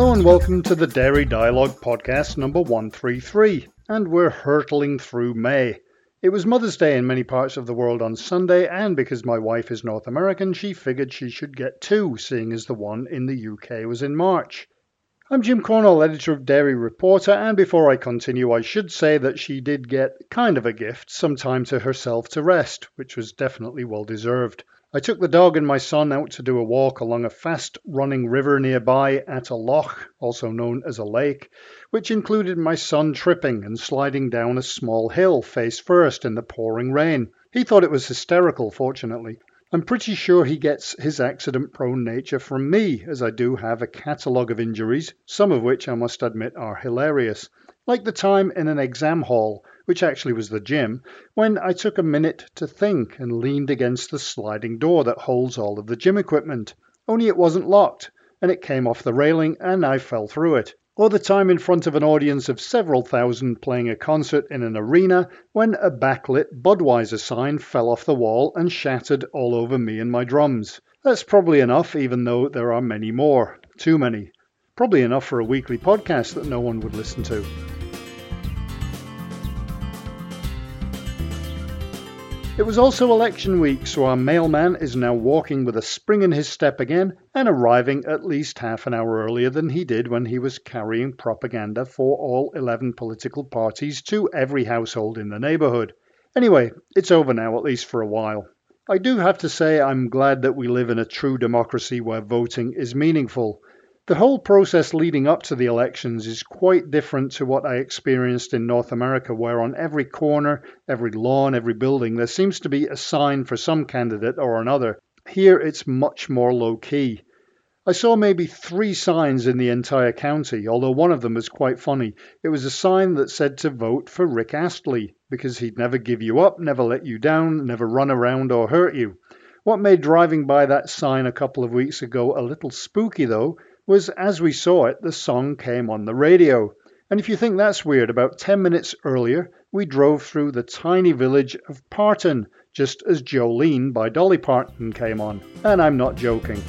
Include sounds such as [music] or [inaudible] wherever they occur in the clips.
Hello and welcome to the Dairy Dialogue podcast number 133, and we're hurtling through May. It was Mother's Day in many parts of the world on Sunday, and because my wife is North American, she figured she should get two, seeing as the one in the UK was in March. I'm Jim Cornall, editor of Dairy Reporter, and before I continue, I should say that she did get kind of a gift, some time to herself to rest, which was definitely well deserved. I took the dog and my son out to do a walk along a fast running river nearby at a loch, also known as a lake, which included my son tripping and sliding down a small hill face first in the pouring rain. He thought it was hysterical, fortunately. I'm pretty sure he gets his accident prone nature from me, as I do have a catalogue of injuries, some of which I must admit are hilarious. Like the time in an exam hall which actually was the gym, when I took a minute to think and leaned against the sliding door that holds all of the gym equipment. Only it wasn't locked, and it came off the railing and I fell through it. Or the time in front of an audience of several thousand playing a concert in an arena when a backlit Budweiser sign fell off the wall and shattered all over me and my drums. That's probably enough, even though there are many more. Too many. Probably enough for a weekly podcast that no one would listen to. It was also election week, so our mailman is now walking with a spring in his step again and arriving at least half an hour earlier than he did when he was carrying propaganda for all 11 political parties to every household in the neighbourhood. Anyway, it's over now, at least for a while. I do have to say I'm glad that we live in a true democracy where voting is meaningful. The whole process leading up to the elections is quite different to what I experienced in North America, where on every corner, every lawn, every building, there seems to be a sign for some candidate or another. Here it's much more low key. I saw maybe three signs in the entire county, although one of them was quite funny. It was a sign that said to vote for Rick Astley because he'd never give you up, never let you down, never run around or hurt you. What made driving by that sign a couple of weeks ago a little spooky, though, was as we saw it, the song came on the radio. And if you think that's weird, about 10 minutes earlier, we drove through the tiny village of Parton, just as Jolene by Dolly Parton came on. And I'm not joking.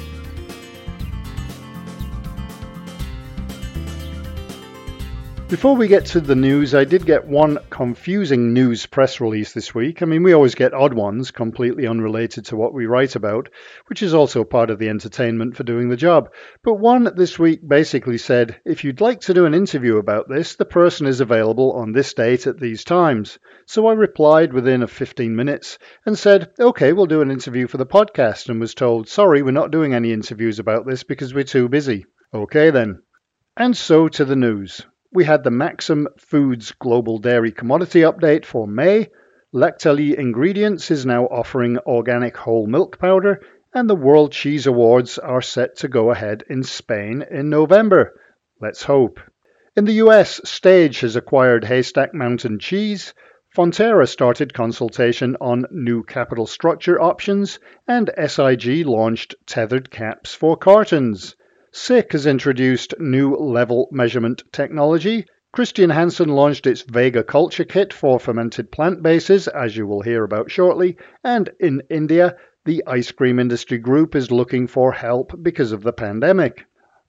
Before we get to the news, I did get one confusing news press release this week. I mean, we always get odd ones, completely unrelated to what we write about, which is also part of the entertainment for doing the job. But one this week basically said if you'd like to do an interview about this, the person is available on this date at these times. So I replied within a 15 minutes and said, okay, we'll do an interview for the podcast, and was told, sorry, we're not doing any interviews about this because we're too busy. Okay then. And so to the news we had the Maxum Foods Global Dairy Commodity Update for May. Lactalis Ingredients is now offering organic whole milk powder, and the World Cheese Awards are set to go ahead in Spain in November. Let's hope. In the US, Stage has acquired Haystack Mountain Cheese. Fonterra started consultation on new capital structure options, and SIG launched tethered caps for cartons. SICK has introduced new level measurement technology. Christian Hansen launched its Vega Culture Kit for fermented plant bases, as you will hear about shortly. And in India, the ice cream industry group is looking for help because of the pandemic.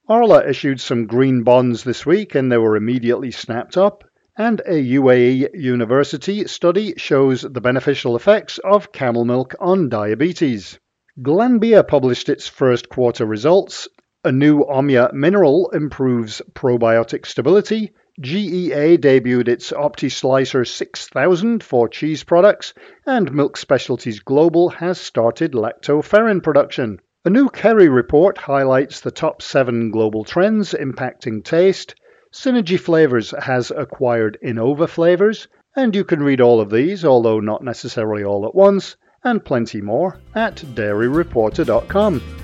Arla issued some green bonds this week and they were immediately snapped up. And a UAE university study shows the beneficial effects of camel milk on diabetes. Glanbia published its first quarter results a new Omya mineral improves probiotic stability. GEA debuted its OptiSlicer 6000 for cheese products, and Milk Specialties Global has started lactoferrin production. A new Kerry report highlights the top seven global trends impacting taste. Synergy Flavors has acquired Innova Flavors, and you can read all of these, although not necessarily all at once, and plenty more at dairyreporter.com.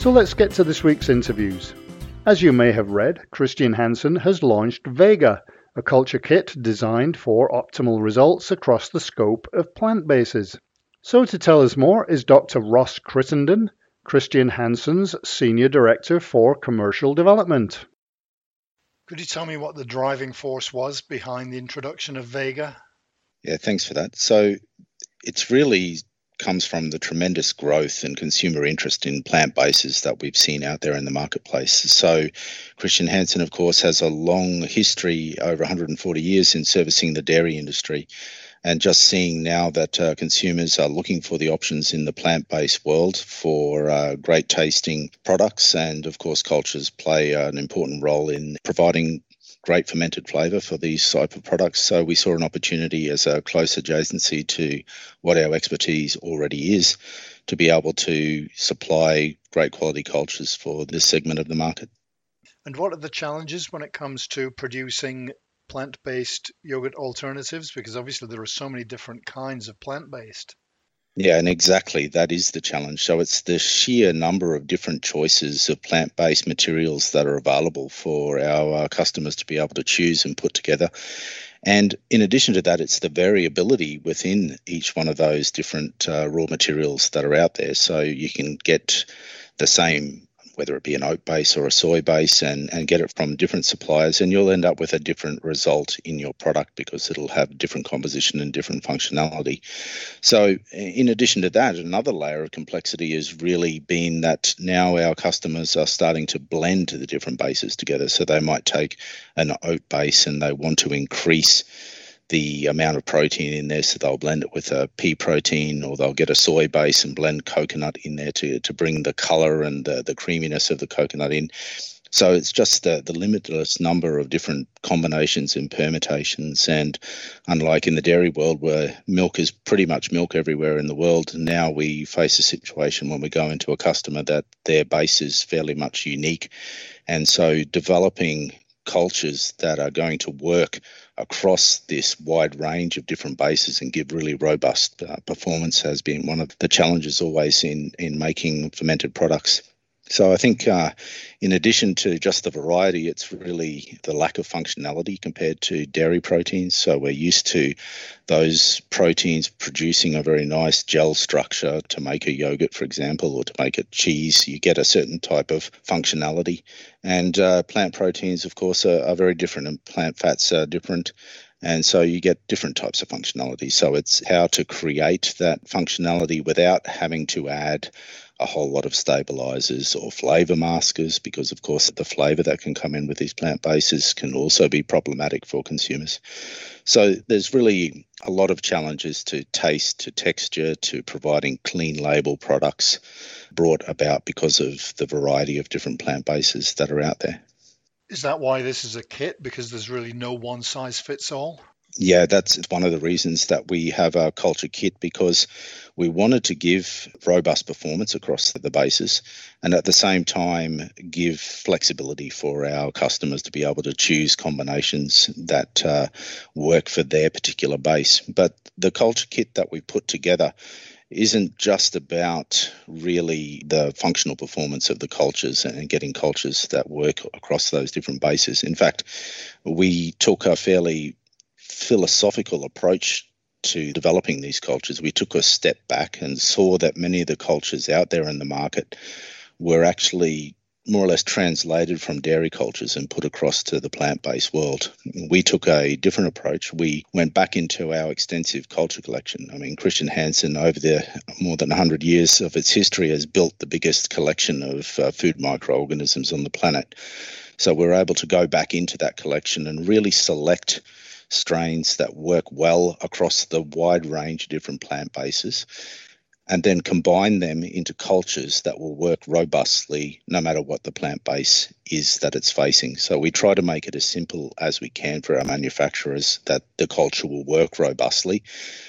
So let's get to this week's interviews. As you may have read, Christian Hansen has launched Vega, a culture kit designed for optimal results across the scope of plant bases. So to tell us more is Dr. Ross Crittenden, Christian Hansen's Senior Director for Commercial Development. Could you tell me what the driving force was behind the introduction of Vega? Yeah, thanks for that. So it's really comes from the tremendous growth and consumer interest in plant bases that we've seen out there in the marketplace. So, Christian Hansen, of course, has a long history over 140 years in servicing the dairy industry. And just seeing now that uh, consumers are looking for the options in the plant based world for uh, great tasting products. And of course, cultures play an important role in providing great fermented flavour for these type of products. So we saw an opportunity as a close adjacency to what our expertise already is to be able to supply great quality cultures for this segment of the market. And what are the challenges when it comes to producing plant based yogurt alternatives? Because obviously there are so many different kinds of plant based. Yeah, and exactly that is the challenge. So it's the sheer number of different choices of plant based materials that are available for our uh, customers to be able to choose and put together. And in addition to that, it's the variability within each one of those different uh, raw materials that are out there. So you can get the same whether it be an oat base or a soy base, and, and get it from different suppliers, and you'll end up with a different result in your product because it'll have different composition and different functionality. So, in addition to that, another layer of complexity has really been that now our customers are starting to blend the different bases together. So, they might take an oat base and they want to increase the amount of protein in there. So they'll blend it with a pea protein or they'll get a soy base and blend coconut in there to, to bring the color and the, the creaminess of the coconut in. So it's just the, the limitless number of different combinations and permutations. And unlike in the dairy world where milk is pretty much milk everywhere in the world, now we face a situation when we go into a customer that their base is fairly much unique. And so developing cultures that are going to work across this wide range of different bases and give really robust uh, performance has been one of the challenges always in in making fermented products. So I think, uh, in addition to just the variety, it's really the lack of functionality compared to dairy proteins. So we're used to those proteins producing a very nice gel structure to make a yogurt, for example, or to make a cheese. You get a certain type of functionality, and uh, plant proteins, of course, are, are very different, and plant fats are different. And so you get different types of functionality. So it's how to create that functionality without having to add a whole lot of stabilizers or flavor maskers because, of course, the flavor that can come in with these plant bases can also be problematic for consumers. So there's really a lot of challenges to taste, to texture, to providing clean label products brought about because of the variety of different plant bases that are out there. Is that why this is a kit? Because there's really no one size fits all? Yeah, that's one of the reasons that we have our culture kit because we wanted to give robust performance across the bases and at the same time give flexibility for our customers to be able to choose combinations that uh, work for their particular base. But the culture kit that we put together isn't just about really the functional performance of the cultures and getting cultures that work across those different bases. In fact, we took a fairly philosophical approach to developing these cultures, we took a step back and saw that many of the cultures out there in the market were actually more or less translated from dairy cultures and put across to the plant based world. We took a different approach. We went back into our extensive culture collection. I mean, Christian Hansen, over the more than 100 years of its history, has built the biggest collection of uh, food microorganisms on the planet. So we're able to go back into that collection and really select strains that work well across the wide range of different plant bases and then combine them into cultures that will work robustly no matter what the plant base is that it's facing. So we try to make it as simple as we can for our manufacturers that the culture will work robustly.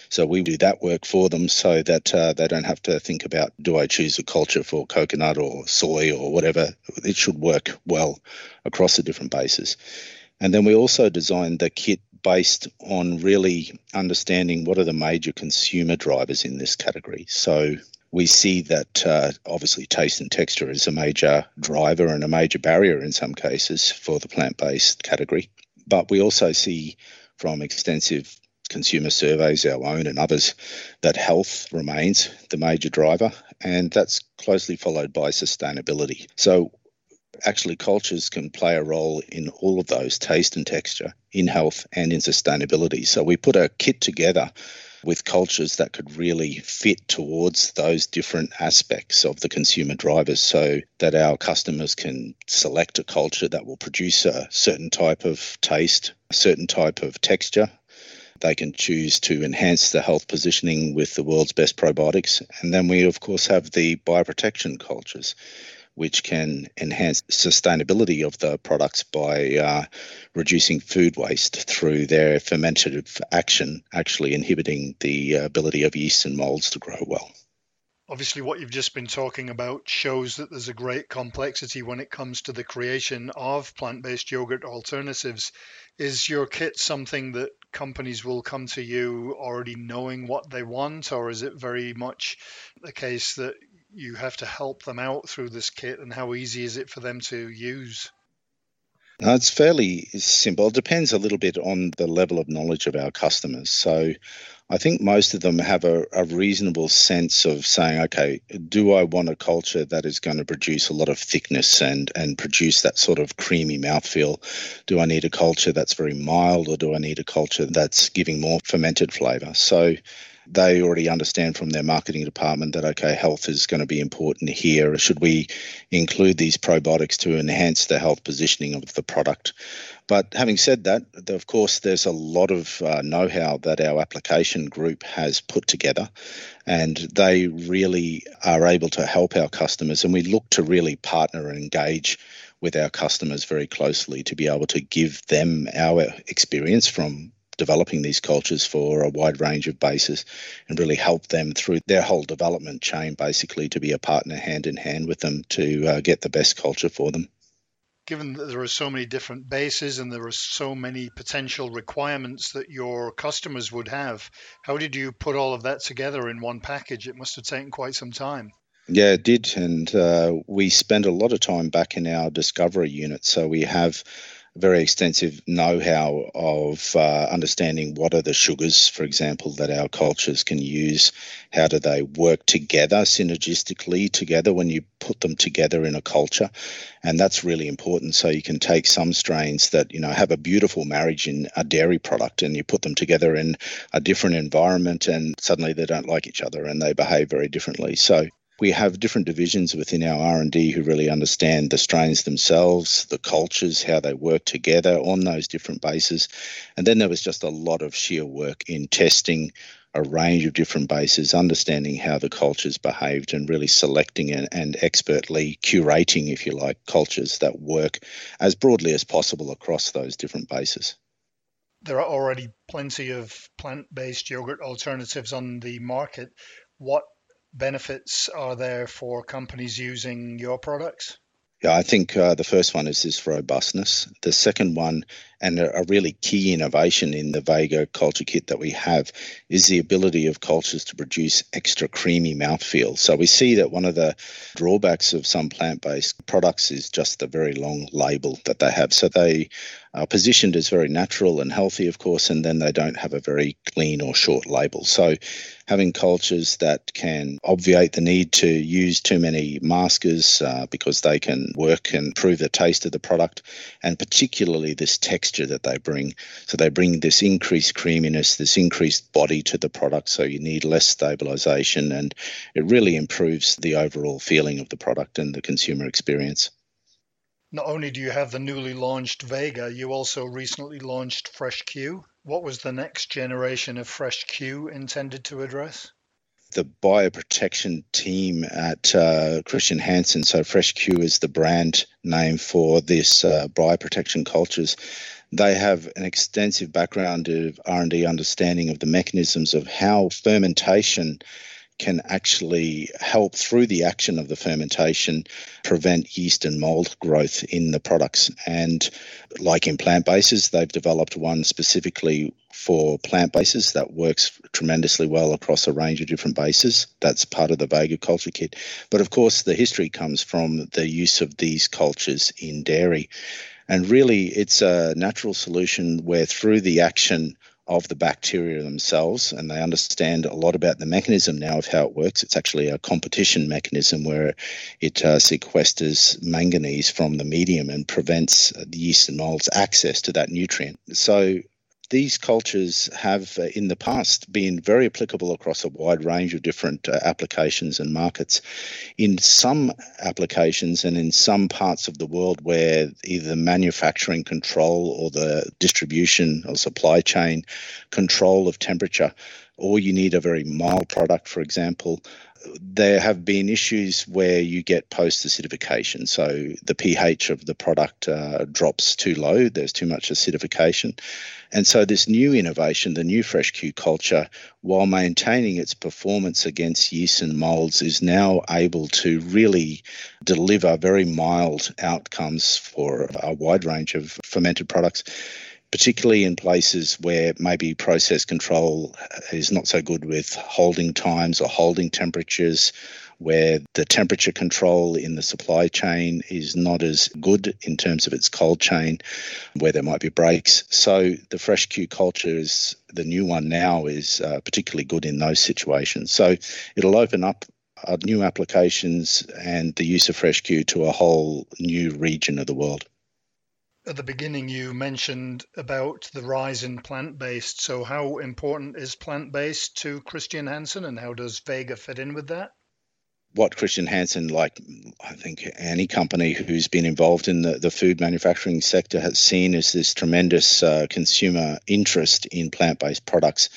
So we do that work for them so that uh, they don't have to think about do I choose a culture for coconut or soy or whatever. It should work well across the different bases. And then we also designed the kit based on really understanding what are the major consumer drivers in this category. So we see that uh, obviously taste and texture is a major driver and a major barrier in some cases for the plant based category. But we also see from extensive consumer surveys, our own and others, that health remains the major driver, and that's closely followed by sustainability. So actually cultures can play a role in all of those taste and texture in health and in sustainability so we put a kit together with cultures that could really fit towards those different aspects of the consumer drivers so that our customers can select a culture that will produce a certain type of taste, a certain type of texture. They can choose to enhance the health positioning with the world's best probiotics. And then we, of course, have the bioprotection cultures which can enhance sustainability of the products by uh, reducing food waste through their fermentative action, actually inhibiting the ability of yeast and molds to grow well. Obviously, what you've just been talking about shows that there's a great complexity when it comes to the creation of plant based yogurt alternatives. Is your kit something that companies will come to you already knowing what they want, or is it very much the case that you have to help them out through this kit and how easy is it for them to use? No, it's fairly simple. It depends a little bit on the level of knowledge of our customers. So I think most of them have a, a, reasonable sense of saying, okay, do I want a culture that is going to produce a lot of thickness and, and produce that sort of creamy mouthfeel? Do I need a culture that's very mild or do I need a culture that's giving more fermented flavor? So they already understand from their marketing department that okay health is going to be important here. Should we include these probiotics to enhance the health positioning of the product? But having said that of course there's a lot of uh, know-how that our application group has put together and they really are able to help our customers and we look to really partner and engage with our customers very closely to be able to give them our experience from developing these cultures for a wide range of bases and really help them through their whole development chain, basically, to be a partner hand in hand with them to uh, get the best culture for them. Given that there are so many different bases and there are so many potential requirements that your customers would have, how did you put all of that together in one package? It must have taken quite some time. Yeah, it did. And uh, we spent a lot of time back in our discovery unit. So we have very extensive know-how of uh, understanding what are the sugars, for example, that our cultures can use. How do they work together synergistically together when you put them together in a culture? And that's really important. So you can take some strains that you know have a beautiful marriage in a dairy product, and you put them together in a different environment, and suddenly they don't like each other and they behave very differently. So we have different divisions within our R&D who really understand the strains themselves, the cultures, how they work together on those different bases. And then there was just a lot of sheer work in testing a range of different bases, understanding how the cultures behaved, and really selecting and, and, expertly curating, if you like, cultures that work as broadly as possible across those different bases. There are already plenty of plant based yogurt alternatives on the market. What benefits are there for companies using your products? Yeah, I think uh, the first one is this robustness. The second one, and a, a, really key innovation in the Vega culture kit that we have, is the ability of cultures to produce extra creamy mouthfeel. So we see that one of the drawbacks of some plant based products is just the very long label that they have. So they are positioned as very natural and healthy, of course, and then they don't have a very clean or short label. So having cultures that can obviate the need to use too many maskers uh, because they can work and improve the taste of the product, and particularly this texture that they bring. So they bring this increased creaminess, this increased body to the product, so you need less stabilization, and it really improves the overall feeling of the product and the consumer experience. Not only do you have the newly launched Vega, you also recently launched Fresh Q. What was the next generation of Fresh Q intended to address? The bioprotection team at uh, Chr. Hansen, so Fresh Q is the brand name for this uh, bioprotection cultures. They have an extensive background of R&D understanding of the mechanisms of how fermentation can actually help through the action of the fermentation prevent yeast and mold growth in the products. And like in plant bases, they've developed one specifically for plant bases that works tremendously well across a range of different bases. That's part of the Vega culture kit. But of course, the history comes from the use of these cultures in dairy. And really, it's a natural solution where through the action of the bacteria themselves, and they understand a lot about the mechanism now of how it works. It's actually a competition mechanism where it uh, sequesters manganese from the medium and prevents the yeast and molds access to that nutrient. So these cultures have uh, in the past been very applicable across a wide range of different uh, applications and markets. In some applications and in some parts of the world where either the manufacturing control or the distribution or supply chain control of temperature, or you need a very mild product, for example, there have been issues where you get post acidification. So the pH of the product uh, drops too low, there's too much acidification. And so this new innovation, the new Fresh Q culture, while maintaining its performance against yeast and molds, is now able to really deliver very mild outcomes for a wide range of fermented products particularly in places where maybe process control is not so good with holding times or holding temperatures, where the temperature control in the supply chain is not as good in terms of its cold chain, where there might be breaks. So the fresh Q culture is the new one now is uh, particularly good in those situations. So it'll open up uh, new applications and the use of fresh to a whole new region of the world at the beginning you mentioned about the rise in plant-based. So how important is plant-based to Christian Hansen and how does Vega fit in with that? What Christian Hansen, like I think any company who's been involved in the, the food manufacturing sector, has seen is this tremendous uh, consumer interest in plant based products.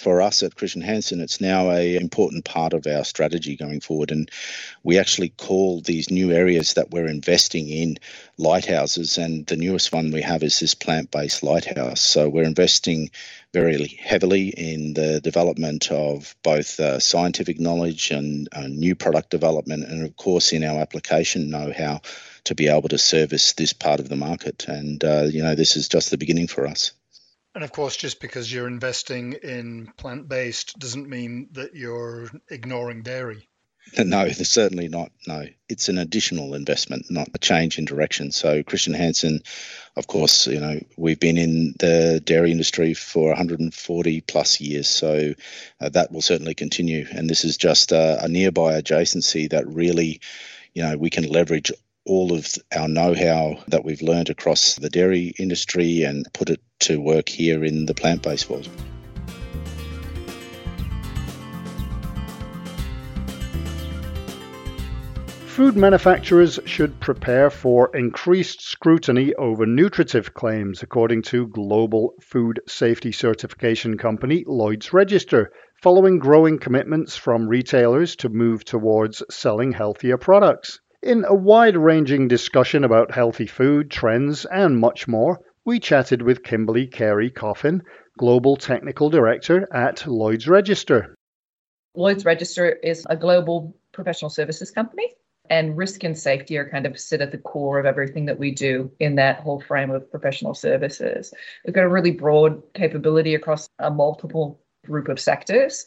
For us at Christian Hansen, it's now a important part of our strategy going forward. And we actually call these new areas that we're investing in lighthouses. And the newest one we have is this plant based lighthouse. So we're investing very heavily in the development of both uh, scientific knowledge and uh, new product development, and of course in our application know-how to be able to service this part of the market. And uh, you know, this is just the beginning for us. And of course, just because you're investing in plant-based doesn't mean that you're ignoring dairy. [laughs] No, certainly not. No, it's an additional investment, not a change in direction. So, Christian Hansen, of course, you know, we've been in the dairy industry for 140 plus years, so uh, that will certainly continue. And this is just a, a nearby adjacency that really, you know, we can leverage all of our know-how that we've learned across the dairy industry and put it to work here in the plant-based world. Food manufacturers should prepare for increased scrutiny over nutritive claims, according to global food safety certification company Lloyd's Register, following growing commitments from retailers to move towards selling healthier products. In a wide ranging discussion about healthy food, trends, and much more, we chatted with Kimberly Carey Coffin, Global Technical Director at Lloyd's Register. Lloyd's Register is a global professional services company and risk and safety are kind of sit at the core of everything that we do in that whole frame of professional services. We've got a really broad capability across a multiple group of sectors.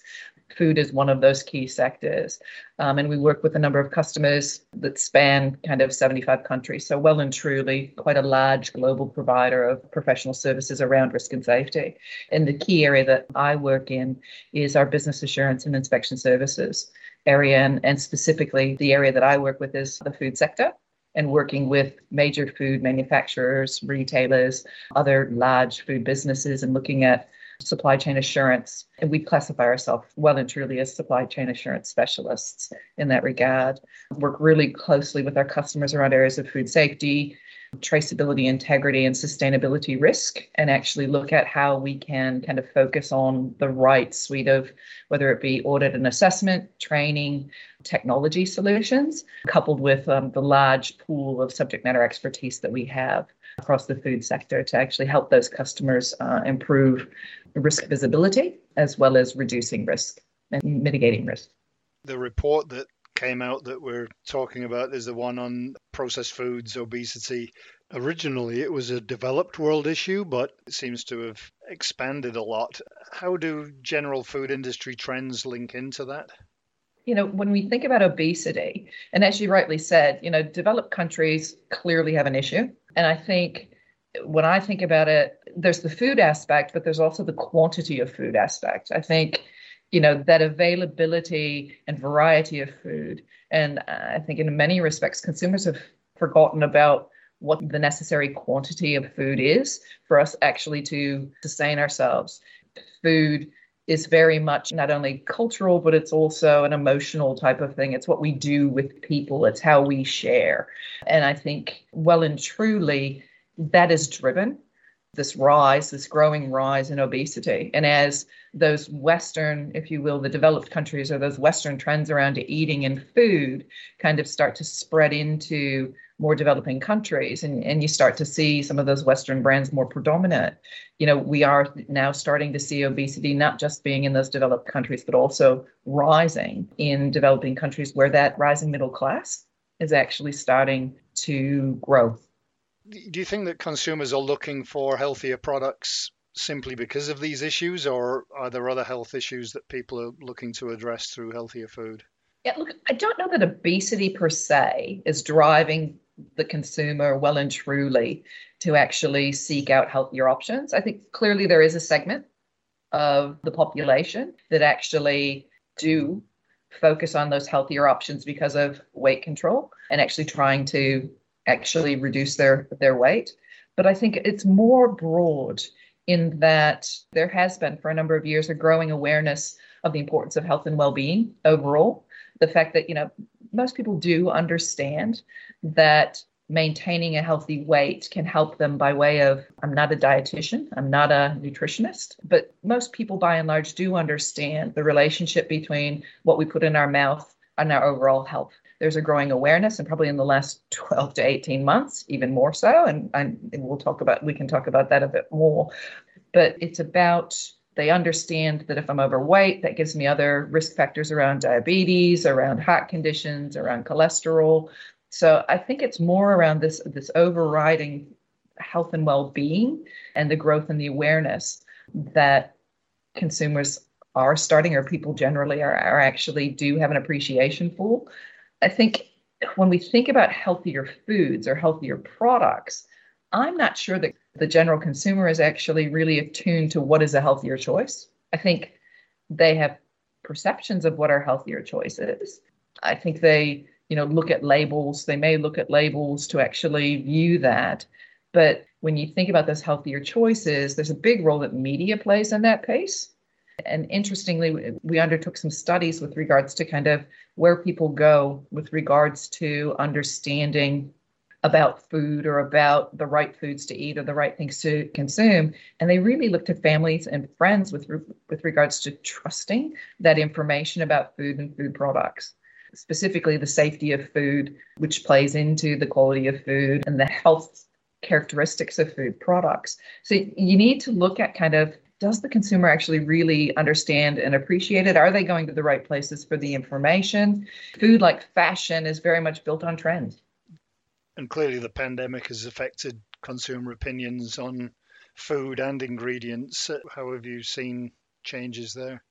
Food is one of those key sectors. Um, and we work with a number of customers that span kind of 75 countries. So, well and truly, quite a large global provider of professional services around risk and safety. And the key area that I work in is our business assurance and inspection services area, and, and specifically the area that I work with is the food sector and working with major food manufacturers, retailers, other large food businesses, and looking at supply chain assurance. And we classify ourselves well and truly as supply chain assurance specialists in that regard. Work really closely with our customers around areas of food safety, traceability, integrity, and sustainability risk, and actually look at how we can kind of focus on the right suite of whether it be audit and assessment, training, technology solutions, coupled with um, the large pool of subject matter expertise that we have across the food sector to actually help those customers uh, improve risk visibility as well as reducing risk and mitigating risk. The report that came out that we're talking about is the one on processed foods, obesity. Originally, it was a developed world issue, but it seems to have expanded a lot. How do general food industry trends link into that? You know, when we think about obesity, and as you rightly said, you know, developed countries clearly have an issue. And I think when I think about it, there's the food aspect, but there's also the quantity of food aspect. I think you know that availability and variety of food and uh, i think in many respects consumers have forgotten about what the necessary quantity of food is for us actually to sustain ourselves. Food is very much not only cultural, but it's also an emotional type of thing. It's what we do with people, it's how we share. And I think, well and truly, that is driven this rise, this growing rise in obesity. And as those Western, if you will, the developed countries or those Western trends around eating and food kind of start to spread into more developing countries and, and you start to see some of those Western brands more predominant, you know, we are now starting to see obesity not just being in those developed countries, but also rising in developing countries where that rising middle class is actually starting to grow do you think that consumers are looking for healthier products simply because of these issues, or are there other health issues that people are looking to address through healthier food? Yeah, look, I don't know that obesity per se is driving the consumer well and truly to actually seek out healthier options. I think clearly there is a segment of the population that actually do focus on those healthier options because of weight control and actually trying to actually reduce their their weight. But I think it's more broad in that there has been for a number of years a growing awareness of the importance of health and well-being overall. The fact that you know most people do understand that maintaining a healthy weight can help them by way of I'm not a dietitian, I'm not a nutritionist, but most people by and large do understand the relationship between what we put in our mouth and our overall health there's a growing awareness and probably in the last 12 to 18 months even more so and, and we'll talk about we can talk about that a bit more. But it's about they understand that if i'm overweight that gives me other risk factors around diabetes around heart conditions around cholesterol. So i think it's more around this this overriding health and well-being and the growth and the awareness that consumers are starting or people generally are, are actually do have an appreciation for I think when we think about healthier foods or healthier products, I'm not sure that the general consumer is actually really attuned to what is a healthier choice. I think they have perceptions of what our healthier choice is. I think they, you know, look at labels. They may look at labels to actually view that. But when you think about those healthier choices, there's a big role that media plays in that pace. And interestingly, we undertook some studies with regards to kind of where people go with regards to understanding about food or about the right foods to eat or the right things to consume. And they really looked to families and friends with with regards to trusting that information about food and food products specifically the safety of food which plays into the quality of food and the health characteristics of food products. So you need to look at kind of does the consumer actually really understand and appreciate it? Are they going to the right places for the information? Food, like fashion, is very much built on trends. And clearly, the pandemic has affected consumer opinions on food and ingredients. How have you seen changes there?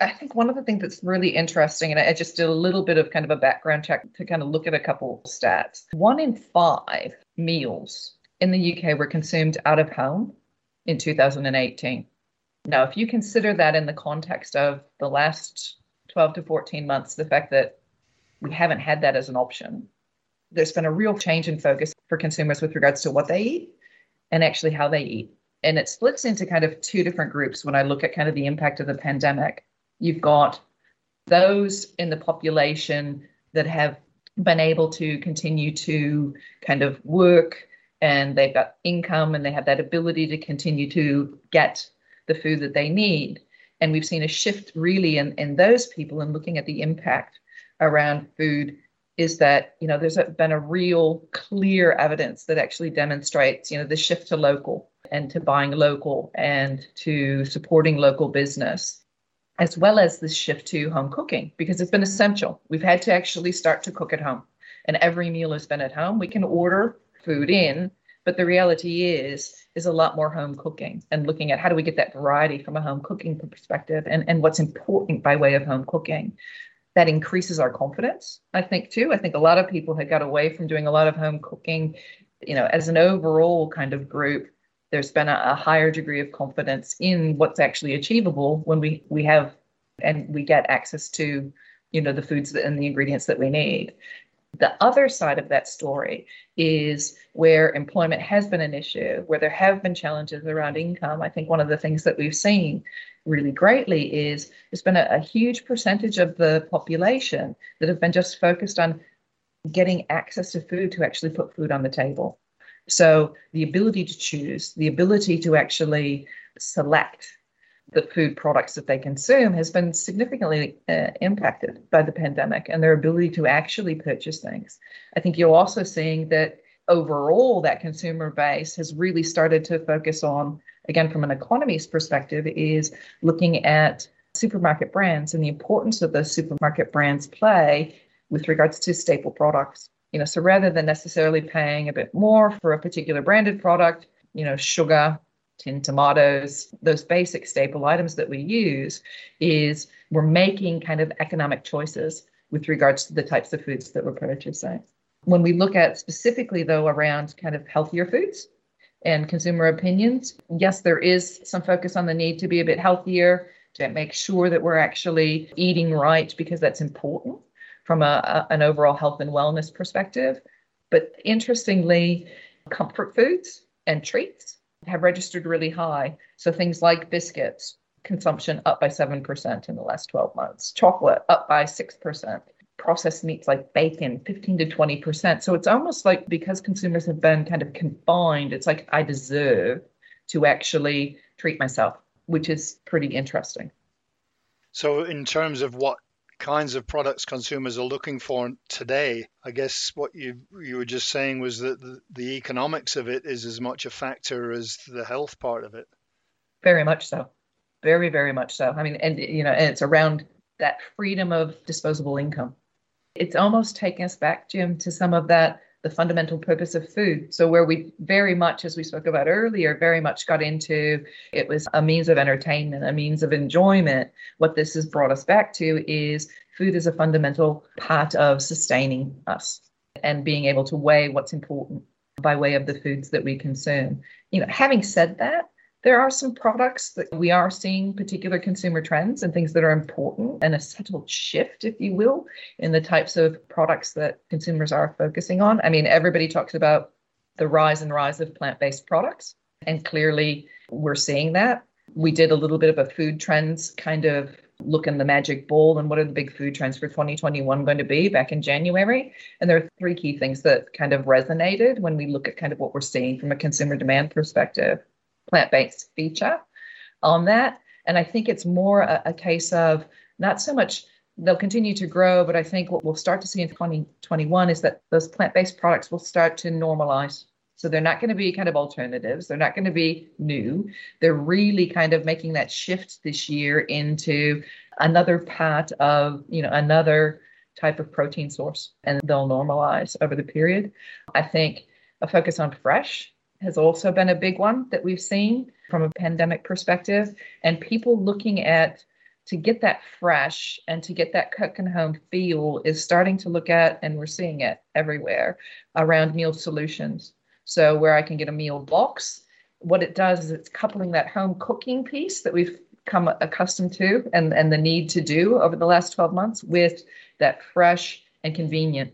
I think one of the things that's really interesting, and I just did a little bit of kind of a background check to kind of look at a couple of stats. One in five meals in the UK were consumed out of home in 2018. Now, if you consider that in the context of the last 12 to 14 months, the fact that we haven't had that as an option, there's been a real change in focus for consumers with regards to what they eat and actually how they eat. And it splits into kind of two different groups when I look at kind of the impact of the pandemic. You've got those in the population that have been able to continue to kind of work and they've got income and they have that ability to continue to get the food that they need. And we've seen a shift really in, in those people and looking at the impact around food is that, you know, there's been a real clear evidence that actually demonstrates, you know, the shift to local and to buying local and to supporting local business, as well as the shift to home cooking, because it's been essential. We've had to actually start to cook at home and every meal has been at home. We can order food in but the reality is is a lot more home cooking and looking at how do we get that variety from a home cooking perspective and, and what's important by way of home cooking. That increases our confidence i think too. I think a lot of people had got away from doing a lot of home cooking. You know as an overall kind of group there's been a, a higher degree of confidence in what's actually achievable when we we have and we get access to you know the foods and the ingredients that we need The other side of that story is where employment has been an issue, where there have been challenges around income. I think one of the things that we've seen really greatly is there's been a, a huge percentage of the population that have been just focused on getting access to food to actually put food on the table. So the ability to choose, the ability to actually select the food products that they consume has been significantly uh, impacted by the pandemic and their ability to actually purchase things. I think you're also seeing that overall that consumer base has really started to focus on again from an economy's perspective is looking at supermarket brands and the importance of those supermarket brands play with regards to staple products you know so rather than necessarily paying a bit more for a particular branded product you know sugar tin tomatoes those basic staple items that we use is we're making kind of economic choices with regards to the types of foods that we're purchasing when we look at specifically though around kind of healthier foods and consumer opinions yes there is some focus on the need to be a bit healthier to make sure that we're actually eating right because that's important from a, a, an overall health and wellness perspective. But interestingly, comfort foods and treats have registered really high. So things like biscuits, consumption up by 7% in the last 12 months, chocolate up by 6%, processed meats like bacon 15 to 20%. So it's almost like because consumers have been kind of confined, it's like I deserve to actually treat myself, which is pretty interesting. So, in terms of what kinds of products consumers are looking for today. I guess what you you were just saying was that the, the economics of it is as much a factor as the health part of it. Very much so. Very, very much so. I mean, and you know, and it's around that freedom of disposable income. It's almost taking us back, Jim, to some of that the fundamental purpose of food. So, where we very much, as we spoke about earlier, very much got into it was a means of entertainment, a means of enjoyment. What this has brought us back to is food is a fundamental part of sustaining us and being able to weigh what's important by way of the foods that we consume. You know, having said that, there are some products that we are seeing particular consumer trends and things that are important and a settled shift, if you will, in the types of products that consumers are focusing on. I mean, everybody talks about the rise and rise of plant based products, and clearly we're seeing that. We did a little bit of a food trends kind of look in the magic ball and what are the big food trends for 2021 going to be back in January. And there are three key things that kind of resonated when we look at kind of what we're seeing from a consumer demand perspective plant based feature on that. And I think it's more a, a case of not so much they'll continue to grow, but I think what we'll start to see in 2021 is that those plant based products will start to normalize. So they're not going to be kind of alternatives. They're not going to be new. They're really kind of making that shift this year into another part of, you know, another type of protein source and they'll normalize over the period. I think a focus on fresh has also been a big one that we've seen from a pandemic perspective, and people looking at to get that fresh and to get that cook and home feel is starting to look at, and we're seeing it everywhere around meal solutions. So, where I can get a meal box, what it does is it's coupling that home cooking piece that we've come accustomed to and, and the need to do over the last 12 months with that fresh and convenient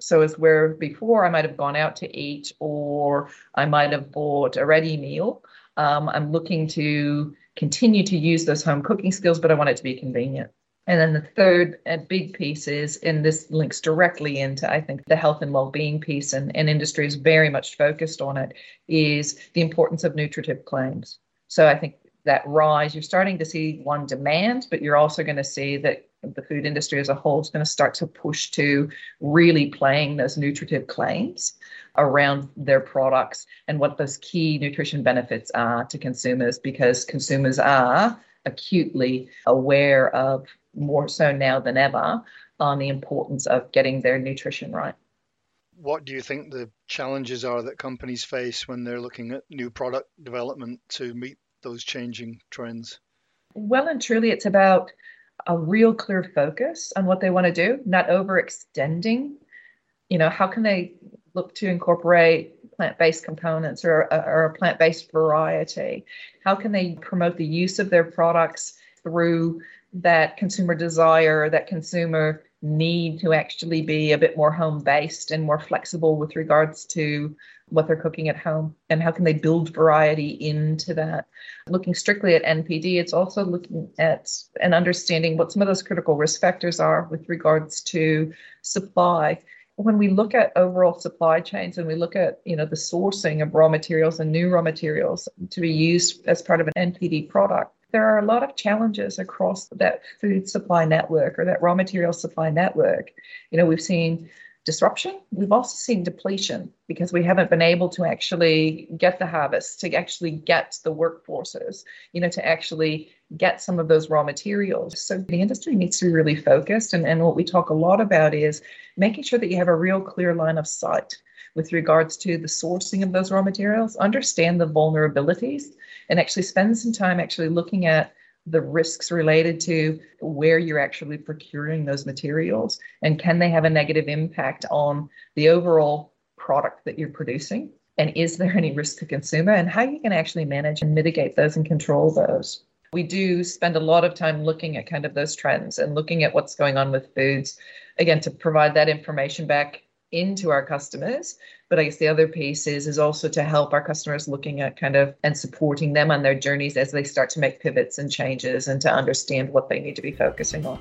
so as where before I might have gone out to eat or I might have bought a ready meal. Um, I'm looking to continue to use those home cooking skills, but I want it to be convenient. And then the third big piece is, and this links directly into, I think, the health and well-being piece, and, and industry is very much focused on it, is the importance of nutritive claims. So I think that rise, you're starting to see one demand, but you're also going to see that the food industry as a whole is going to start to push to really playing those nutritive claims around their products and what those key nutrition benefits are to consumers because consumers are acutely aware of more so now than ever on the importance of getting their nutrition right. What do you think the challenges are that companies face when they're looking at new product development to meet those changing trends? Well and truly, it's about a real clear focus on what they want to do, not overextending. You know, how can they look to incorporate plant-based components or, or a plant-based variety? How can they promote the use of their products through that consumer desire, that consumer need to actually be a bit more home based and more flexible with regards to what they're cooking at home and how can they build variety into that looking strictly at npd it's also looking at and understanding what some of those critical risk factors are with regards to supply when we look at overall supply chains and we look at you know the sourcing of raw materials and new raw materials to be used as part of an npd product there are a lot of challenges across that food supply network or that raw material supply network. You know, we've seen disruption. We've also seen depletion because we haven't been able to actually get the harvest, to actually get the workforces, you know, to actually get some of those raw materials. So the industry needs to be really focused. And, and what we talk a lot about is making sure that you have a real clear line of sight with regards to the sourcing of those raw materials, understand the vulnerabilities, and actually spend some time actually looking at the risks related to where you're actually procuring those materials and can they have a negative impact on the overall product that you're producing? And is there any risk to consumer? And how you can actually manage and mitigate those and control those? We do spend a lot of time looking at kind of those trends and looking at what's going on with foods again to provide that information back into our customers but i guess the other piece is is also to help our customers looking at kind of and supporting them on their journeys as they start to make pivots and changes and to understand what they need to be focusing on.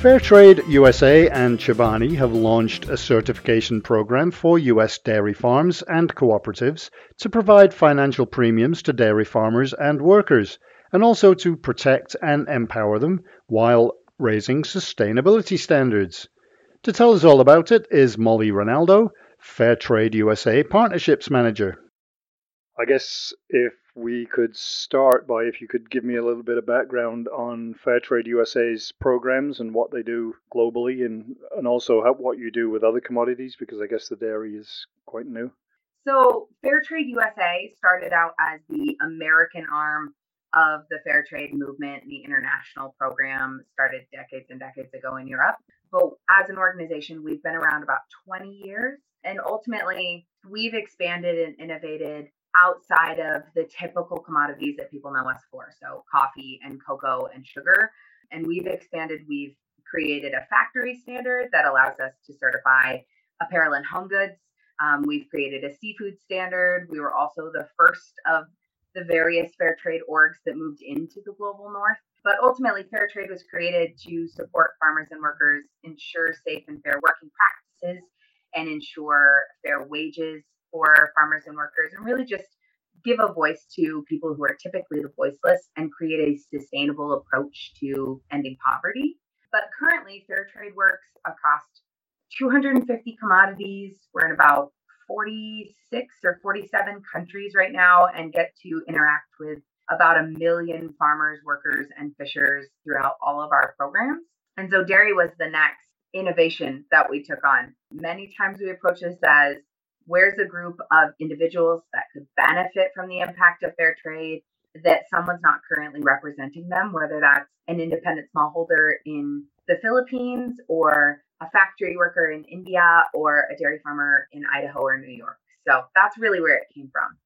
Fairtrade USA and Chobani have launched a certification program for US dairy farms and cooperatives to provide financial premiums to dairy farmers and workers and also to protect and empower them while raising sustainability standards. To tell us all about it is Molly Ronaldo, Fairtrade USA Partnerships Manager. I guess if we could start by if you could give me a little bit of background on Fairtrade USA's programs and what they do globally and, and also how, what you do with other commodities because I guess the dairy is quite new. So, Fairtrade USA started out as the American arm of the fair trade movement, the international program started decades and decades ago in Europe. But as an organization, we've been around about 20 years. And ultimately, we've expanded and innovated outside of the typical commodities that people know us for. So, coffee and cocoa and sugar. And we've expanded, we've created a factory standard that allows us to certify apparel and home goods. Um, we've created a seafood standard. We were also the first of the various fair trade orgs that moved into the global north. But ultimately, fair trade was created to support farmers and workers, ensure safe and fair working practices, and ensure fair wages for farmers and workers, and really just give a voice to people who are typically the voiceless and create a sustainable approach to ending poverty. But currently, fair trade works across 250 commodities. We're in about 46 or 47 countries right now and get to interact with about a million farmers, workers, and fishers throughout all of our programs. And so dairy was the next innovation that we took on. Many times we approach this as where's a group of individuals that could benefit from the impact of fair trade that someone's not currently representing them, whether that's an independent smallholder in the Philippines or a factory worker in India or a dairy farmer in Idaho or New York. So that's really where it came from.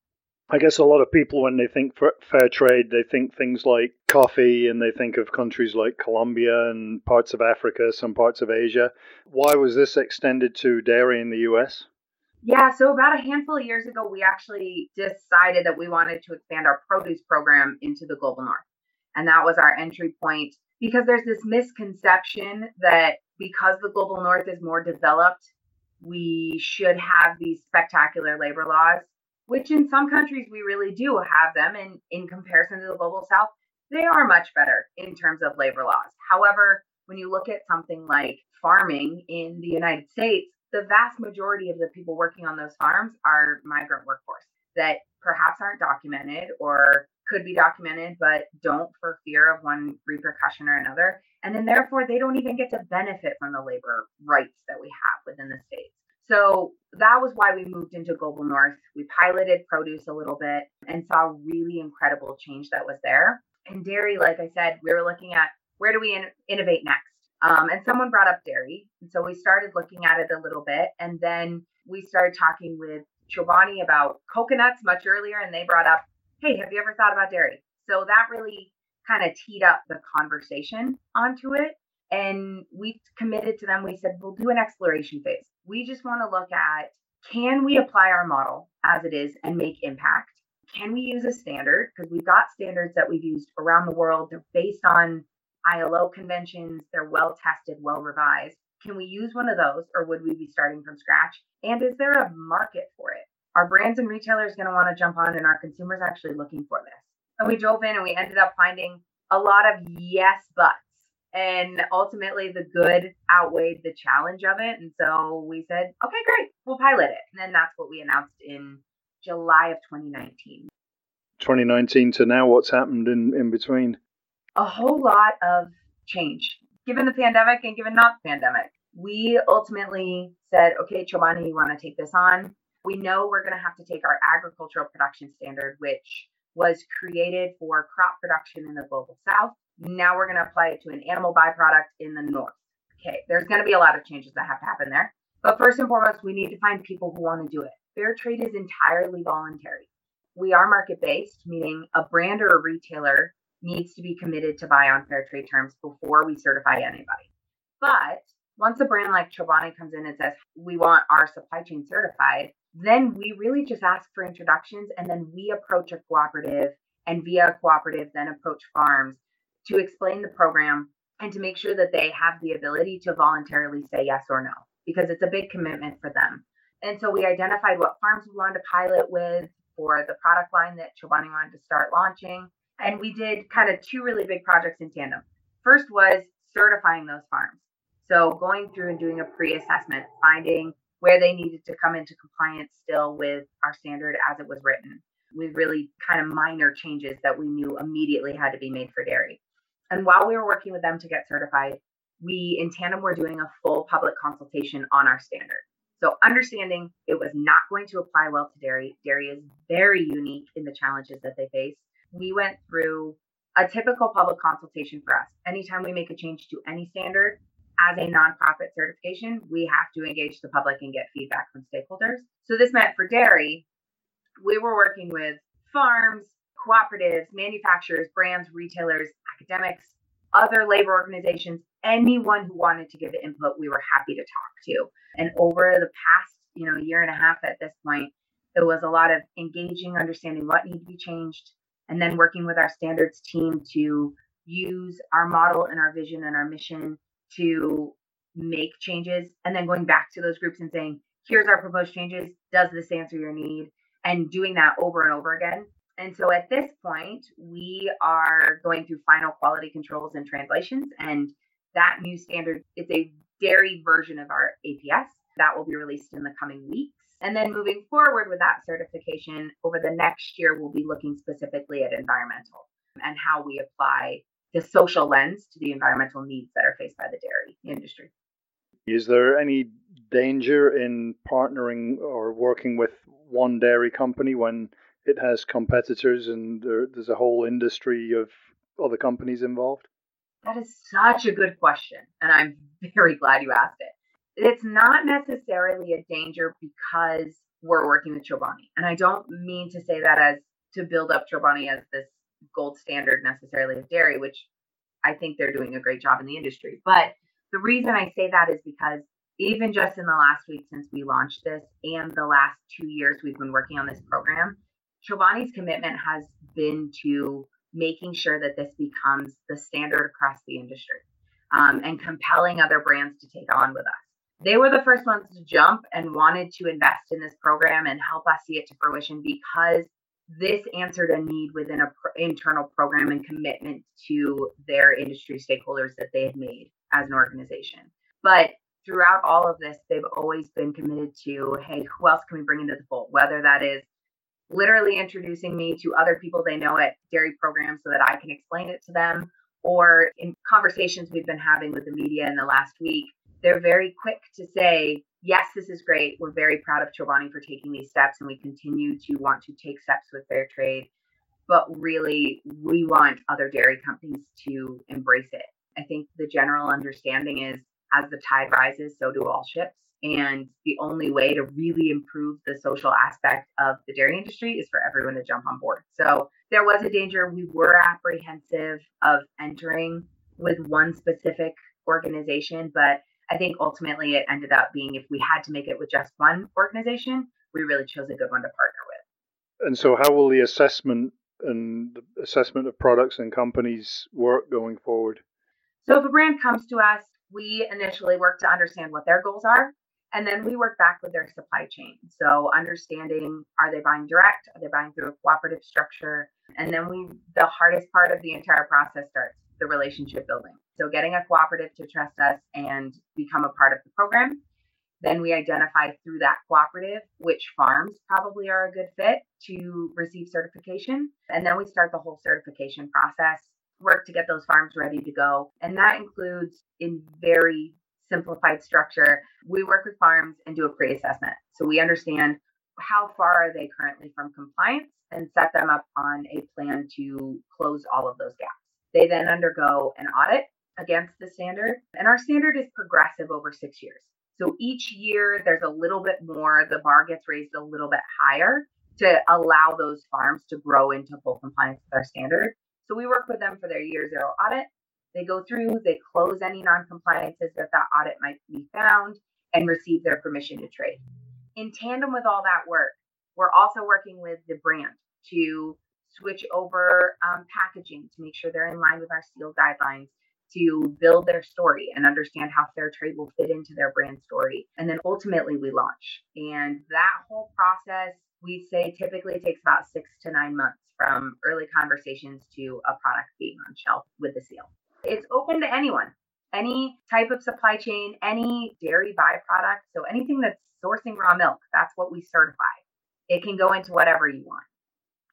I guess a lot of people, when they think fair trade, they think things like coffee and they think of countries like Colombia and parts of Africa, some parts of Asia. Why was this extended to dairy in the US? Yeah, so about a handful of years ago, we actually decided that we wanted to expand our produce program into the global north. And that was our entry point because there's this misconception that because the global north is more developed, we should have these spectacular labor laws, which in some countries we really do have them. And in comparison to the global south, they are much better in terms of labor laws. However, when you look at something like farming in the United States, the vast majority of the people working on those farms are migrant workforce that perhaps aren't documented or could be documented, but don't for fear of one repercussion or another. And then therefore they don't even get to benefit from the labor rights that we have within the states. So that was why we moved into Global North. We piloted produce a little bit and saw really incredible change that was there. And dairy, like I said, we were looking at where do we in- innovate next? Um, and someone brought up dairy. And so we started looking at it a little bit. And then we started talking with Chobani about coconuts much earlier. And they brought up hey, have you ever thought about dairy? So that really kind of teed up the conversation onto it. And we committed to them, we said, we'll do an exploration phase. We just want to look at can we apply our model as it is and make impact? Can we use a standard? Because we've got standards that we've used around the world. They're based on ILO conventions, they're well tested, well revised. Can we use one of those or would we be starting from scratch? And is there a market for it? Are brands and retailers going to want to jump on and our consumers actually looking for this? And we drove in and we ended up finding a lot of yes buts. And ultimately, the good outweighed the challenge of it. And so we said, okay, great, we'll pilot it. And then that's what we announced in July of 2019. 2019 to now, what's happened in, in between? A whole lot of change. Given the pandemic and given not the pandemic, we ultimately said, okay, Chobani, you want to take this on? We know we're going to have to take our agricultural production standard, which was created for crop production in the global south. Now we're going to apply it to an animal byproduct in the north. Okay, there's going to be a lot of changes that have to happen there. But first and foremost, we need to find people who want to do it. Fair trade is entirely voluntary. We are market based, meaning a brand or a retailer needs to be committed to buy on fair trade terms before we certify anybody. But once a brand like Chobani comes in and says, we want our supply chain certified, then we really just ask for introductions and then we approach a cooperative and via a cooperative then approach farms to explain the program and to make sure that they have the ability to voluntarily say yes or no because it's a big commitment for them. And so we identified what farms we wanted to pilot with for the product line that Chobani wanted to start launching. And we did kind of two really big projects in tandem. First was certifying those farms. So going through and doing a pre assessment, finding where they needed to come into compliance still with our standard as it was written, with really kind of minor changes that we knew immediately had to be made for dairy. And while we were working with them to get certified, we in tandem were doing a full public consultation on our standard. So understanding it was not going to apply well to dairy, dairy is very unique in the challenges that they face. We went through a typical public consultation for us. Anytime we make a change to any standard, as a nonprofit certification, we have to engage the public and get feedback from stakeholders. So this meant for dairy, we were working with farms, cooperatives, manufacturers, brands, retailers, academics, other labor organizations, anyone who wanted to give input, we were happy to talk to. And over the past, you know, year and a half at this point, it was a lot of engaging, understanding what needed to be changed, and then working with our standards team to use our model and our vision and our mission to make changes and then going back to those groups and saying, here's our proposed changes. Does this answer your need? And doing that over and over again. And so at this point, we are going through final quality controls and translations. And that new standard is a dairy version of our APS that will be released in the coming weeks. And then moving forward with that certification over the next year, we'll be looking specifically at environmental and how we apply the social lens to the environmental needs that are faced by the dairy industry. Is there any danger in partnering or working with one dairy company when it has competitors and there, there's a whole industry of other companies involved? That is such a good question, and I'm very glad you asked it. It's not necessarily a danger because we're working with Chobani. And I don't mean to say that as to build up Chobani as this gold standard necessarily of dairy, which I think they're doing a great job in the industry. But the reason I say that is because even just in the last week since we launched this and the last two years we've been working on this program, Chobani's commitment has been to making sure that this becomes the standard across the industry um, and compelling other brands to take on with us. They were the first ones to jump and wanted to invest in this program and help us see it to fruition because this answered a need within an pr- internal program and commitment to their industry stakeholders that they had made as an organization. But throughout all of this, they've always been committed to, hey, who else can we bring into the fold? Whether that is literally introducing me to other people they know at dairy programs so that I can explain it to them, or in conversations we've been having with the media in the last week, they're very quick to say, yes, this is great. We're very proud of Chobani for taking these steps, and we continue to want to take steps with fair trade. But really, we want other dairy companies to embrace it. I think the general understanding is as the tide rises, so do all ships. And the only way to really improve the social aspect of the dairy industry is for everyone to jump on board. So there was a danger. We were apprehensive of entering with one specific organization, but I think ultimately it ended up being if we had to make it with just one organization, we really chose a good one to partner with. And so, how will the assessment and the assessment of products and companies work going forward? So, if a brand comes to us, we initially work to understand what their goals are, and then we work back with their supply chain. So, understanding are they buying direct? Are they buying through a cooperative structure? And then we, the hardest part of the entire process starts the relationship building. So, getting a cooperative to trust us and become a part of the program. Then we identify through that cooperative which farms probably are a good fit to receive certification. And then we start the whole certification process, work to get those farms ready to go. And that includes in very simplified structure, we work with farms and do a pre assessment. So we understand how far are they currently from compliance and set them up on a plan to close all of those gaps. They then undergo an audit against the standard, and our standard is progressive over six years. So each year there's a little bit more, the bar gets raised a little bit higher to allow those farms to grow into full compliance with our standard. So we work with them for their year zero audit. They go through, they close any non-compliances that that audit might be found and receive their permission to trade. In tandem with all that work, we're also working with the brand to switch over um, packaging to make sure they're in line with our seal guidelines, to build their story and understand how fair trade will fit into their brand story. And then ultimately we launch. And that whole process, we say typically takes about six to nine months from early conversations to a product being on shelf with the seal. It's open to anyone, any type of supply chain, any dairy byproduct. So anything that's sourcing raw milk, that's what we certify. It can go into whatever you want.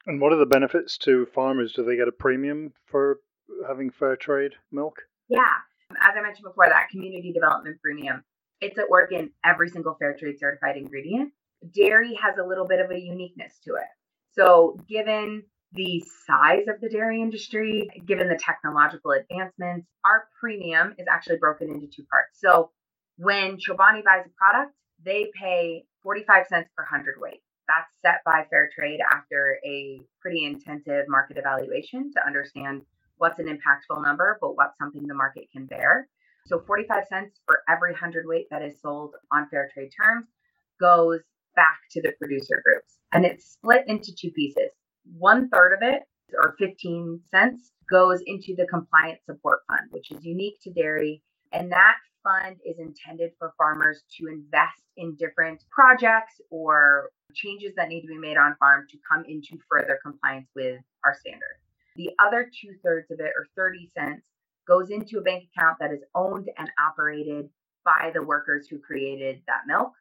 And what are the benefits to farmers? Do they get a premium for having fair trade milk? Yeah. As I mentioned before, that community development premium, it's at work in every single fair trade certified ingredient. Dairy has a little bit of a uniqueness to it. So, given the size of the dairy industry, given the technological advancements, our premium is actually broken into two parts. So, when Chobani buys a product, they pay 45 cents per hundredweight. That's set by Fair Trade after a pretty intensive market evaluation to understand what's an impactful number, but what's something the market can bear. So 45 cents for every hundredweight that is sold on fair trade terms goes back to the producer groups. And it's split into two pieces. One third of it, or 15 cents, goes into the compliance support fund, which is unique to dairy. And that fund is intended for farmers to invest in different projects or changes that need to be made on farm to come into further compliance with our standard. The other two thirds of it, or 30 cents, goes into a bank account that is owned and operated by the workers who created that milk.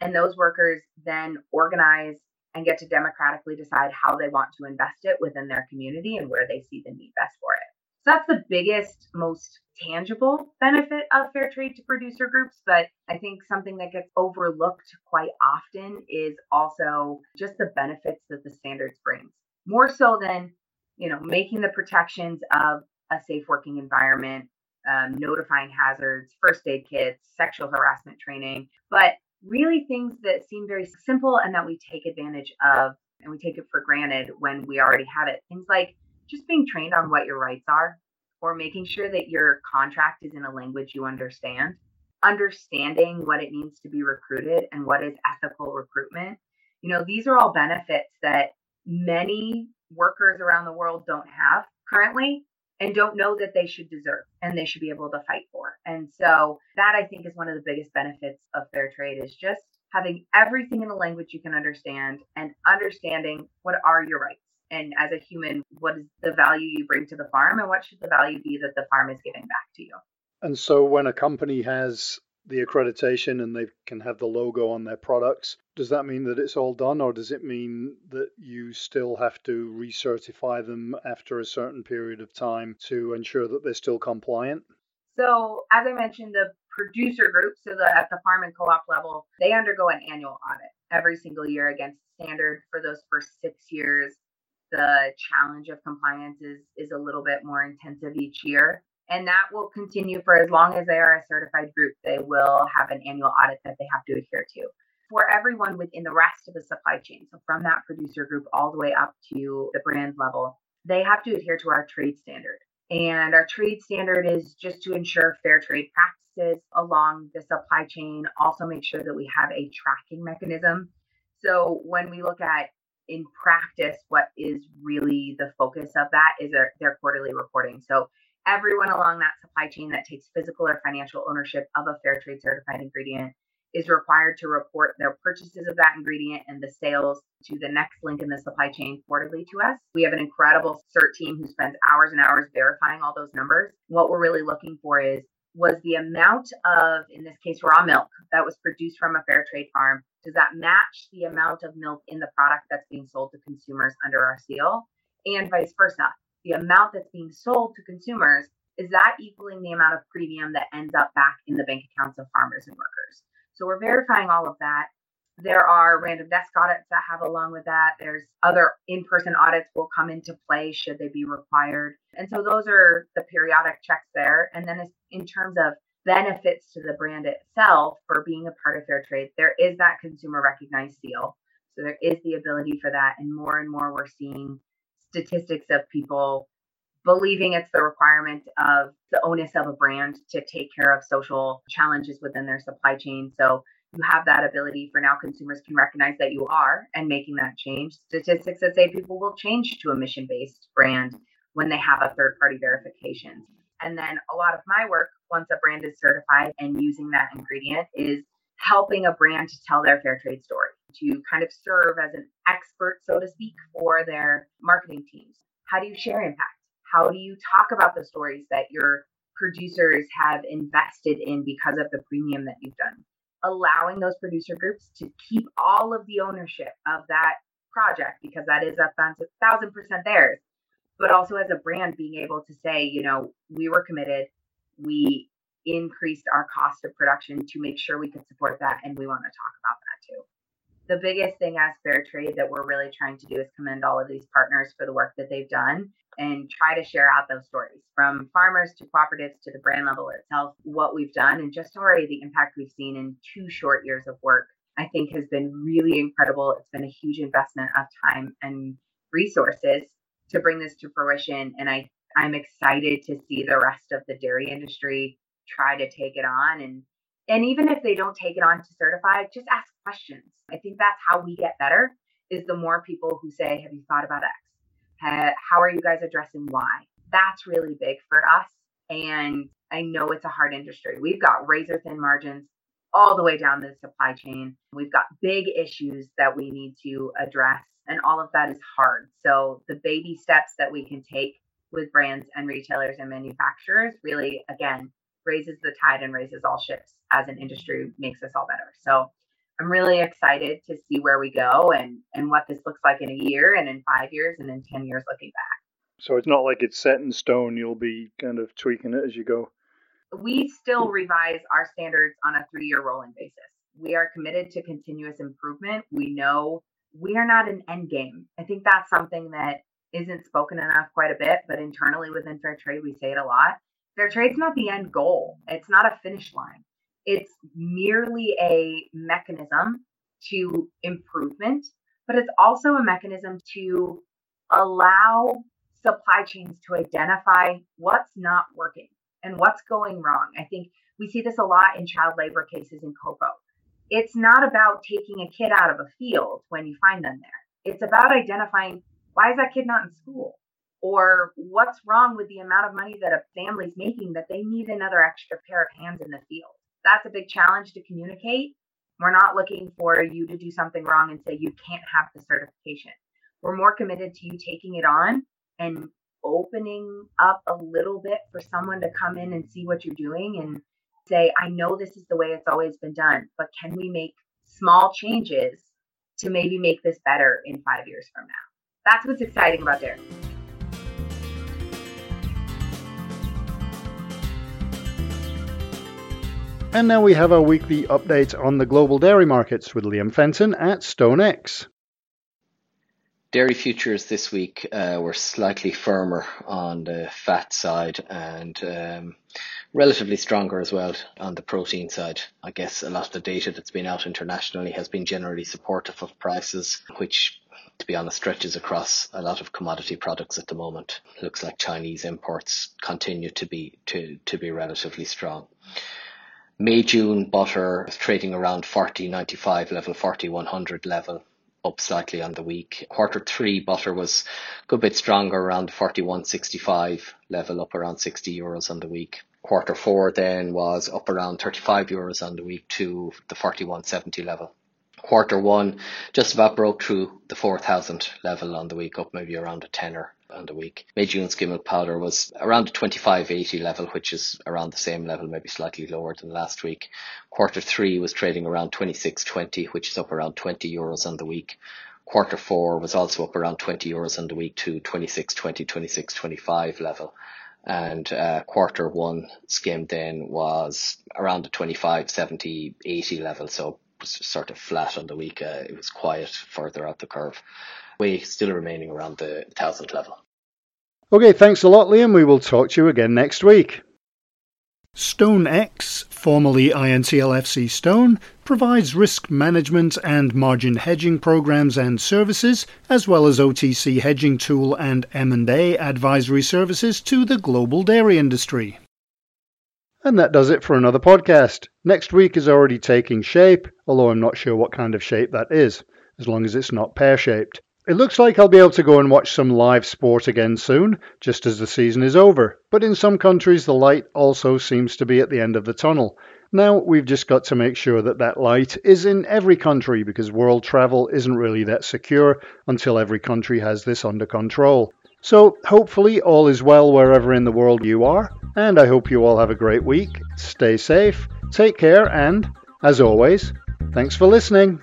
And those workers then organize and get to democratically decide how they want to invest it within their community and where they see the need best for it. So that's the biggest, most tangible benefit of fair trade to producer groups. But I think something that gets overlooked quite often is also just the benefits that the standards brings. More so than, you know, making the protections of a safe working environment, um, notifying hazards, first aid kits, sexual harassment training, but really things that seem very simple and that we take advantage of and we take it for granted when we already have it. Things like just being trained on what your rights are or making sure that your contract is in a language you understand, understanding what it means to be recruited and what is ethical recruitment. You know, these are all benefits that many workers around the world don't have currently and don't know that they should deserve and they should be able to fight for. And so that I think is one of the biggest benefits of fair trade is just having everything in a language you can understand and understanding what are your rights and as a human what is the value you bring to the farm and what should the value be that the farm is giving back to you? And so when a company has the accreditation and they can have the logo on their products does that mean that it's all done or does it mean that you still have to recertify them after a certain period of time to ensure that they're still compliant? So as i mentioned the producer group so the, at the farm and co-op level they undergo an annual audit every single year against standard for those first six years the challenge of compliance is is a little bit more intensive each year and that will continue for as long as they are a certified group they will have an annual audit that they have to adhere to for everyone within the rest of the supply chain so from that producer group all the way up to the brand level they have to adhere to our trade standard. And our trade standard is just to ensure fair trade practices along the supply chain, also make sure that we have a tracking mechanism. So when we look at in practice, what is really the focus of that is their, their quarterly reporting. So everyone along that supply chain that takes physical or financial ownership of a fair trade certified ingredient is required to report their purchases of that ingredient and the sales to the next link in the supply chain quarterly to us. We have an incredible CERT team who spends hours and hours verifying all those numbers. What we're really looking for is was the amount of, in this case, raw milk that was produced from a fair trade farm, does that match the amount of milk in the product that's being sold to consumers under our seal? And vice versa. The amount that's being sold to consumers, is that equaling the amount of premium that ends up back in the bank accounts of farmers and workers? So we're verifying all of that. There are random desk audits that have along with that. There's other in-person audits will come into play should they be required. And so those are the periodic checks there. And then in terms of benefits to the brand itself for being a part of fair trade, there is that consumer recognized seal. So there is the ability for that. And more and more we're seeing statistics of people believing it's the requirement of the onus of a brand to take care of social challenges within their supply chain. So you have that ability for now consumers can recognize that you are and making that change. Statistics that say people will change to a mission based brand when they have a third party verification. And then a lot of my work, once a brand is certified and using that ingredient, is helping a brand to tell their fair trade story, to kind of serve as an expert, so to speak, for their marketing teams. How do you share impact? How do you talk about the stories that your producers have invested in because of the premium that you've done? Allowing those producer groups to keep all of the ownership of that project because that is a thousand percent theirs. But also as a brand, being able to say, you know, we were committed, we increased our cost of production to make sure we could support that, and we want to talk about that too the biggest thing as fair trade that we're really trying to do is commend all of these partners for the work that they've done and try to share out those stories from farmers to cooperatives to the brand level itself, what we've done and just already the impact we've seen in two short years of work, I think has been really incredible. It's been a huge investment of time and resources to bring this to fruition. And I, I'm excited to see the rest of the dairy industry try to take it on and and even if they don't take it on to certify, just ask questions. I think that's how we get better is the more people who say, have you thought about X? How are you guys addressing Y? That's really big for us. And I know it's a hard industry. We've got razor thin margins all the way down the supply chain. We've got big issues that we need to address, and all of that is hard. So, the baby steps that we can take with brands and retailers and manufacturers really, again, raises the tide and raises all ships as an industry, makes us all better. So, I'm really excited to see where we go and and what this looks like in a year and in five years and in ten years looking back. So it's not like it's set in stone. You'll be kind of tweaking it as you go. We still revise our standards on a three-year rolling basis. We are committed to continuous improvement. We know we are not an end game. I think that's something that isn't spoken enough quite a bit, but internally within fair trade, we say it a lot. Fair trade's not the end goal. It's not a finish line. It's merely a mechanism to improvement, but it's also a mechanism to allow supply chains to identify what's not working and what's going wrong. I think we see this a lot in child labor cases in cocoa. It's not about taking a kid out of a field when you find them there. It's about identifying why is that kid not in school? Or what's wrong with the amount of money that a family's making that they need another extra pair of hands in the field that's a big challenge to communicate. We're not looking for you to do something wrong and say you can't have the certification. We're more committed to you taking it on and opening up a little bit for someone to come in and see what you're doing and say, I know this is the way it's always been done, but can we make small changes to maybe make this better in five years from now? That's what's exciting about dairy. And now we have our weekly update on the global dairy markets with Liam Fenton at StoneX. Dairy futures this week uh, were slightly firmer on the fat side, and um, relatively stronger as well on the protein side. I guess a lot of the data that's been out internationally has been generally supportive of prices, which to be honest, stretches across a lot of commodity products at the moment. Looks like Chinese imports continue to be to, to be relatively strong. May June butter is trading around 40.95 level, 4100 level up slightly on the week. Quarter three butter was a good bit stronger around 41.65 level, up around 60 euros on the week. Quarter four then was up around 35 euros on the week to the 41.70 level. Quarter one just about broke through the 4,000 level on the week, up maybe around a tenner on the week. May June skim milk powder was around the 25.80 level, which is around the same level, maybe slightly lower than last week. Quarter three was trading around 26.20, which is up around 20 euros on the week. Quarter four was also up around 20 euros on the week to 26.20, 26.25 level. And uh, quarter one skim then was around the 25, 70, 80 level. So sort of flat on the week. Uh, it was quiet further up the curve. We still remaining around the thousand level. Okay, thanks a lot, Liam. We will talk to you again next week. StoneX, formerly INTL FCStone, provides risk management and margin hedging programs and services, as well as OTC hedging tool and M&A advisory services to the global dairy industry. And that does it for another podcast. Next week is already taking shape, although I'm not sure what kind of shape that is, as long as it's not pear shaped. It looks like I'll be able to go and watch some live sport again soon, just as the season is over. But in some countries, the light also seems to be at the end of the tunnel. Now, we've just got to make sure that that light is in every country because world travel isn't really that secure until every country has this under control. So, hopefully, all is well wherever in the world you are, and I hope you all have a great week. Stay safe, take care, and, as always, thanks for listening.